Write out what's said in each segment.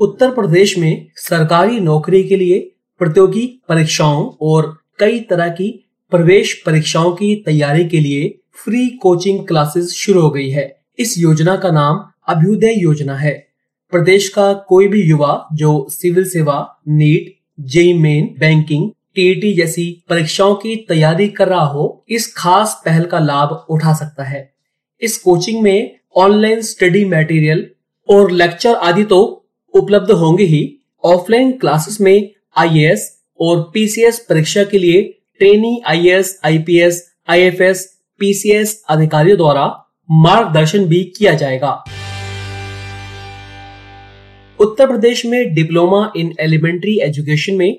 उत्तर प्रदेश में सरकारी नौकरी के लिए प्रतियोगी परीक्षाओं और कई तरह की प्रवेश परीक्षाओं की तैयारी के लिए फ्री कोचिंग क्लासेस शुरू हो गई है। इस योजना का नाम अभ्युदय योजना है। प्रदेश का कोई भी युवा जो सिविल सेवा, NEET, JEE Main, banking, TET जैसी परीक्षाओं की तैयारी कर रहा हो, इस खास पहल का लाभ उठा सकता है। इस कोचिंग में ऑनलाइन स्टडी मटेरियल और लेक्चर आदि तो उपलब्ध होंगे ही ऑफलाइन क्लासेस में आईएएस और पीसीएस परीक्षा के लिए trainee IAS, IPS, IFS, PCS अधिकारियों द्वारा मार्गदर्शन भी किया जाएगा। उत्तर प्रदेश में डिप्लोमा इन एलिमेंट्री एजुकेशन में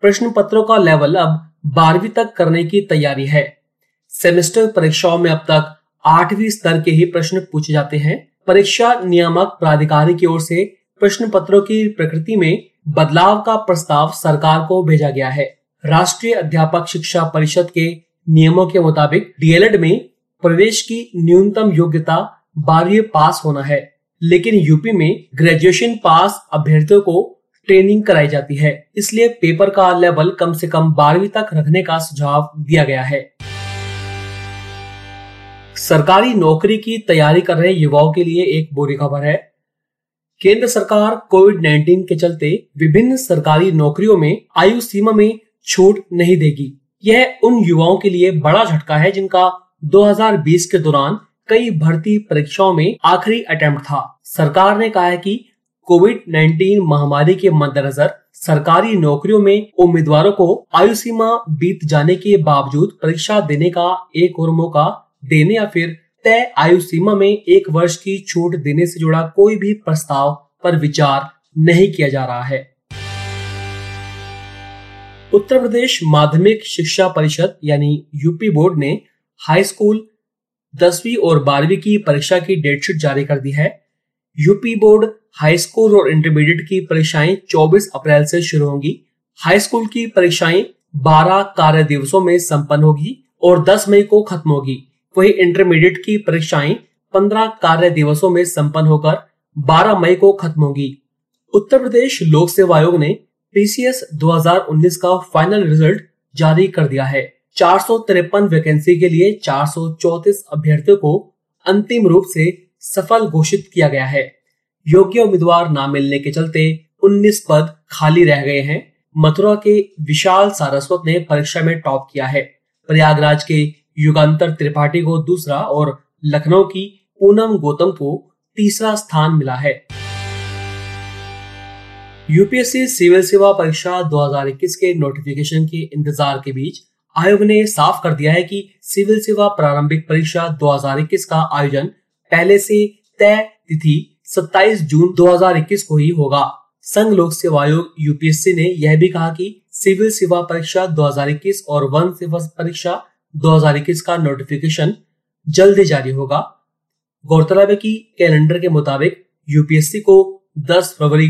प्रश्न पत्रों का लेवल अब बारहवीं तक करने की तैयारी है। सेमेस्टर परीक्षाओं में अब तक आठवीं स्तर के ही प्रश्न पूछे जाते हैं। परीक्षा नियामक प्राधिकारी की ओर से प्रश्न पत्रों की प्रकृति में बदलाव का प्रस्ताव सरकार को भेजा गया है। राष्ट्रीय अध्यापक शिक्षा परिषद के नियमों के मुताबिक डीएलएड में प्रवेश की न्यूनतम योग्यता बारहवीं पास होना है, लेकिन यूपी में ग्रेजुएशन पास अभ्यर्थियों को ट्रेनिंग कराई जाती है। इसलिए पेपर का लेवल कम से कम बारहवीं तक रखने का सुझाव दिया गया है। सरकारी नौकरी की तैयारी कर रहे युवाओं के लिए एक बुरी खबर है। केंद्र सरकार कोविड 19 के चलते विभिन्न सरकारी नौकरियों में आयु सीमा में छूट नहीं देगी। यह उन युवाओं के लिए बड़ा झटका है जिनका 2020 के दौरान कई भर्ती परीक्षाओं में आखिरी अटेम्प्ट था। सरकार ने कहा है कि कोविड 19 महामारी के मद्देनजर सरकारी नौकरियों में उम्मीदवारों को आयु सीमा बीत जाने के बावजूद परीक्षा देने का एक और मौका देने या फिर तय आयु सीमा में एक वर्ष की छूट देने से जुड़ा कोई भी प्रस्ताव पर विचार नहीं किया जा रहा है। उत्तर प्रदेश माध्यमिक शिक्षा परिषद यानी यूपी बोर्ड ने हाई स्कूल दसवीं और बारहवीं की परीक्षा की डेटशीट जारी कर दी है। यूपी बोर्ड हाई स्कूल और इंटरमीडिएट की परीक्षाएँ 24 अप्रैल से शुरू होंगी। हाई स्कूल की परीक्षाएँ 12 कार्य दिवसों में संपन्न होगी और 10 मई को खत्म होगी। वही इंटरमीडिएट की परीक्षाएँ 15 कार्य दिवसों में संपन्न होकर 12 मई को खत्म होगी। उत्तर प्रदेश लोक सेवा आयोग ने पीसीएस 2019 का फाइनल रिज़ल्ट जारी कर दिया है। चार सौ तिरपन वैकेंसी के लिए चार अभ्यर्थियों को अंतिम रूप से सफल घोषित किया गया है। योग्य उम्मीदवार न मिलने के चलते 19 पद खाली रह गए हैं। मथुरा के विशाल सारस्वत ने परीक्षा में टॉप किया है। प्रयागराज के युगांतर त्रिपाठी को दूसरा और लखनऊ की पूनम गौतम को तीसरा स्थान मिला है। यूपीएससी सिविल सेवा परीक्षा 2021 के नोटिफिकेशन के इंतज़ार के बीच आयोग ने साफ़ कर दिया है कि सिविल सेवा प्रारंभिक परीक्षा 2021 का आयोजन पहले से तय तिथि 27 जून 2021 को ही होगा। संघ लोक सेवा आयोग यूपीएससी ने यह भी कहा कि सिविल सेवा परीक्षा 2021 और वन सेवा परीक्षा 2021 का नोटिफिकेशन जल्द ही जारी होगा। गौरतलब है कि कैलेंडर के मुताबिक यूपीएससी को 10 फरवरी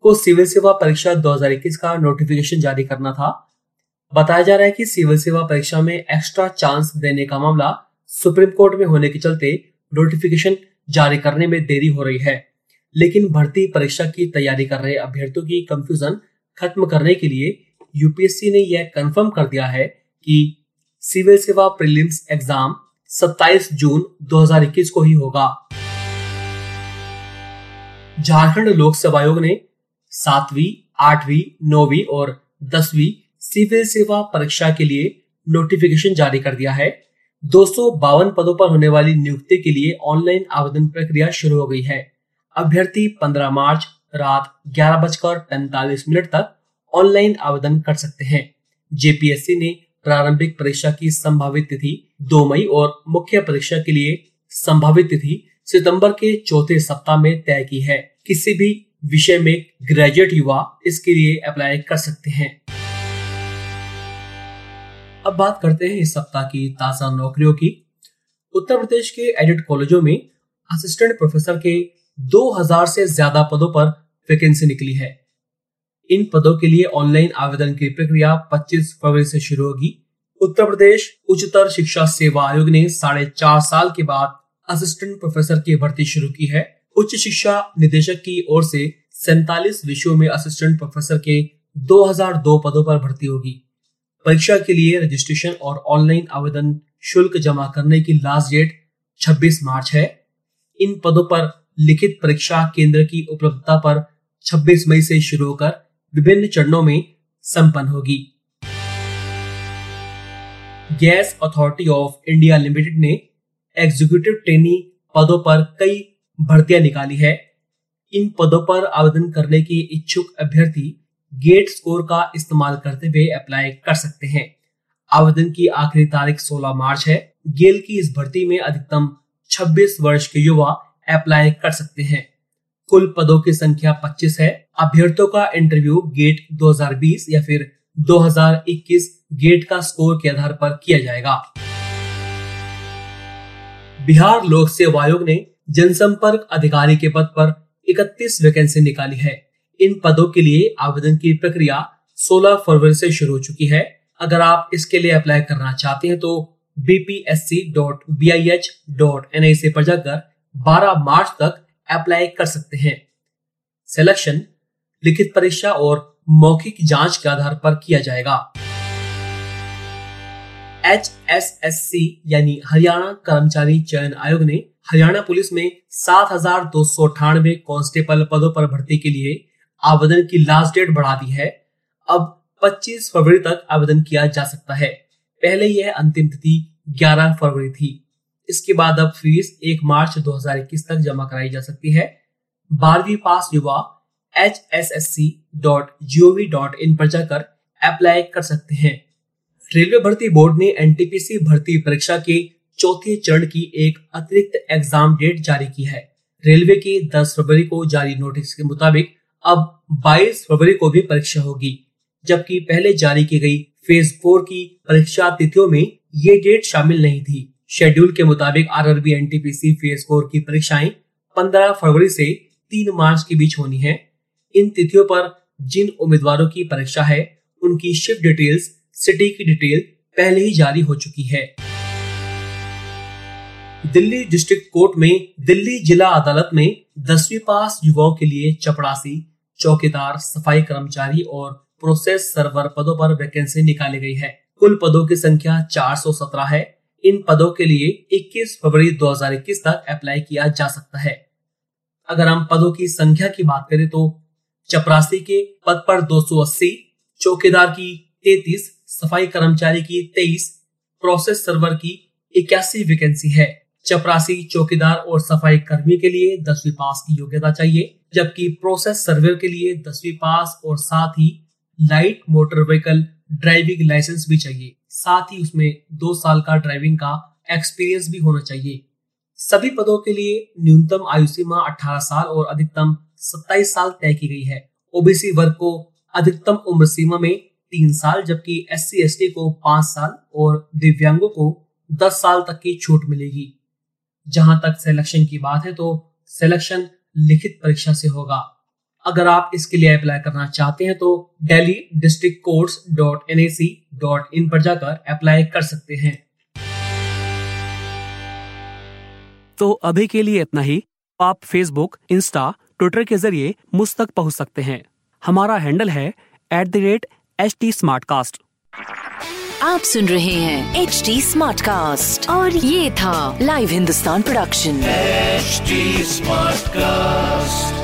को सिविल सेवा परीक्षा 2021 का नोटिफिकेशन जारी करना था। बताया जा रहा है कि सिविल सेवा परीक्षा में एक्स्ट्रा चांस देने का मामला सुप्रीम कोर्ट में होने के चलते नोटिफिकेशन जारी करने में देरी हो रही है। लेकिन भर्ती परीक्षा की तैयारी कर रहे अभ्यर्थियों की कंफ्यूजन खत्म करने के लिए यूपीएससी ने यह कंफर्म कर दिया है कि सिविल सेवा प्रीलिम्स एग्ज़ाम 27 जून 2021 को ही होगा। झारखंड लोक सेवा आयोग ने सातवीं, आठवीं, नौवीं और दसवीं सिविल सेवा परीक्षा के लिए नोटिफिकेशन जारी कर दिया है। दो सौ बावन पदों पर होने वाली नियुक्ति के लिए ऑनलाइन आवेदन प्रक्रिया शुरू हो गई है। अभ्यर्थी 15 मार्च रात ग्यारह बजकर पैंतालीस मिनट तक ऑनलाइन आवेदन कर सकते हैं। जेपीएससी ने प्रारंभिक परीक्षा की संभावित तिथि 2 मई और मुख्य परीक्षा के लिए संभावित तिथि सितंबर के चौथे सप्ताह में तय की है। किसी भी विषय में ग्रेजुएट युवा इसके लिए अप्लाई कर सकते हैं। अब बात करते हैं इस सप्ताह की ताज़ा नौकरियों की। उत्तर प्रदेश के एडिट कॉलेजों में असिस्टेंट प्रोफेसर के 2000 से ज़्यादा पदों पर वैकेंसी निकली है। इन पदों के लिए ऑनलाइन आवेदन की प्रक्रिया 25 फरवरी से शुरू होगी। उत्तर प्रदेश उच्चतर शिक्षा सेवा आयोग ने साढ़े चार साल के बाद असिस्टेंट प्रोफेसर की भर्ती शुरू की है। उच्च शिक्षा निदेशक की ओर से सैतालीस विषयों में असिस्टेंट प्रोफेसर के 2002 पदों पर भर्ती होगी। परीक्षा के लिए रजिस्ट्रेशन और ऑनलाइन आवेदन शुल्क जमा करने की लास्ट डेट 26 मार्च है। इन पदों पर लिखित परीक्षा केंद्र की उपलब्धता पर 26 मई से शुरू होकर विभिन्न चरणों में संपन्न होगी। Gas authority of India limited ने एग्जीक्यूटिव ट्रेनी पदों पर कई भर्तियाँ निकाली है। इन पदों पर आवेदन करने के इच्छुक अभ्यर्थी गेट स्कोर का इस्तेमाल करते हुए अप्लाई कर सकते हैं। आवेदन की आखिरी तारीख 16 मार्च है। गेल की इस भर्ती में अधिकतम 26 वर्ष के युवा अप्लाई कर सकते हैं। कुल पदों की संख्या 25 है। अभ्यर्थियों का इंटरव्यू गेट 2020 या फिर 2021 गेट का स्कोर के आधार पर किया जाएगा। बिहार लोक सेवा आयोग ने जनसंपर्क अधिकारी के पद पर 31 वैकेंसी निकाली है। इन पदों के लिए आवेदन की प्रक्रिया 16 फरवरी से शुरू हो चुकी है। अगर आप इसके लिए अप्लाई करना चाहते हैं तो bpsc.bih.nic पर जाकर 12 मार्च तक अप्लाई कर सकते हैं। सिलेक्शन लिखित परीक्षा और मौखिक जाँच के आधार पर किया जाएगा। एच एस एस सी यानी हरियाणा कर्मचारी चयन आयोग ने हरियाणा पुलिस में सात हज़ार दो सौ अठानवे कांस्टेबल पदों पर भर्ती के लिए आवेदन की लास्ट डेट बढ़ा दी है। अब 25 फरवरी तक आवेदन किया जा सकता है। पहले यह अंतिम तिथि 11 फरवरी थी। इसके बाद अब फ़ीस 1 मार्च 2021 तक जमा कराई जा सकती है। बारहवीं पास युवा H S S C dot G O V dot in पर जाकर अप्लाई कर सकते हैं। रेलवे भर्ती बोर्ड ने एनटीपीसी भर्ती परीक्षा के चौथे चरण की एक अतिरिक्त एग्ज़ाम डेट जारी की है। रेलवे की 10 फरवरी को जारी नोटिस के मुताबिक अब 22 फरवरी को भी परीक्षा होगी, जबकि पहले जारी की गई फ़ेज़ फोर की परीक्षा तिथियों में ये डेट शामिल नहीं थी। शेड्यूल के मुताबिक आरआरबी एनटीपीसी फ़ेज़ फोर की परीक्षाएँ 15 फरवरी से 3 मार्च के बीच होनी है। इन तिथियों पर जिन उम्मीदवारों की परीक्षा है, उनकी शिफ्ट डिटेल्स, सिटी की डिटेल पहले ही जारी हो चुकी है। दिल्ली डिस्ट्रिक्ट कोर्ट में दिल्ली जिला अदालत में दसवीं पास युवाओं के लिए चपड़ासी, चौकीदार, सफ़ाई कर्मचारी और प्रोसेस सर्वर पदों पर वैकेंसी निकाली गई है। कुल पदों की संख्या 417 है। इन पदों के लिए 21 फरवरी 2021 तक अप्लाई किया जा सकता है। अगर हम पदों की संख्या की बात करें तो चपरासी के पद पर 280, चौकीदार की 33, सफ़ाई कर्मचारी की 23, प्रोसेस सर्वर की इक्यासी वैकेंसी है। चपरासी चौकीदार और सफ़ाई कर्मी के लिए दसवीं पास की योग्यता चाहिए जबकि प्रोसेस सर्वर के लिए दसवीं पास और साथ ही light motor vehicle driving licence भी चाहिए। साथ ही उसमें दो साल का ड्राइविंग का एक्सपीरियंस भी होना चाहिए। सभी पदों के लिए न्यूनतम आयु सीमा 18 साल और अधिकतम 27 साल तय की गई है। ओबीसी वर्ग को अधिकतम उम्र सीमा में तीन साल, जबकि एस सी को पाँच साल और दिव्यांगों को दस साल तक की छूट मिलेगी। जहाँ तक सिलेक्शन की बात है तो सिलेक्शन लिखित परीक्षा से होगा। अगर आप इसके लिए अप्लाई करना चाहते हैं तो daily district course dot N dot in पर जाकर अप्लाई कर सकते हैं। तो अभी के लिए इतना ही। आप फेसबुक इंस्टा ट्विटर के ज़रिए मुझ तक पहुँच सकते हैं। हमारा हैंडल है at the rate H T आप सुन रहे हैं एच टी और ये था live Hindustan production smart cast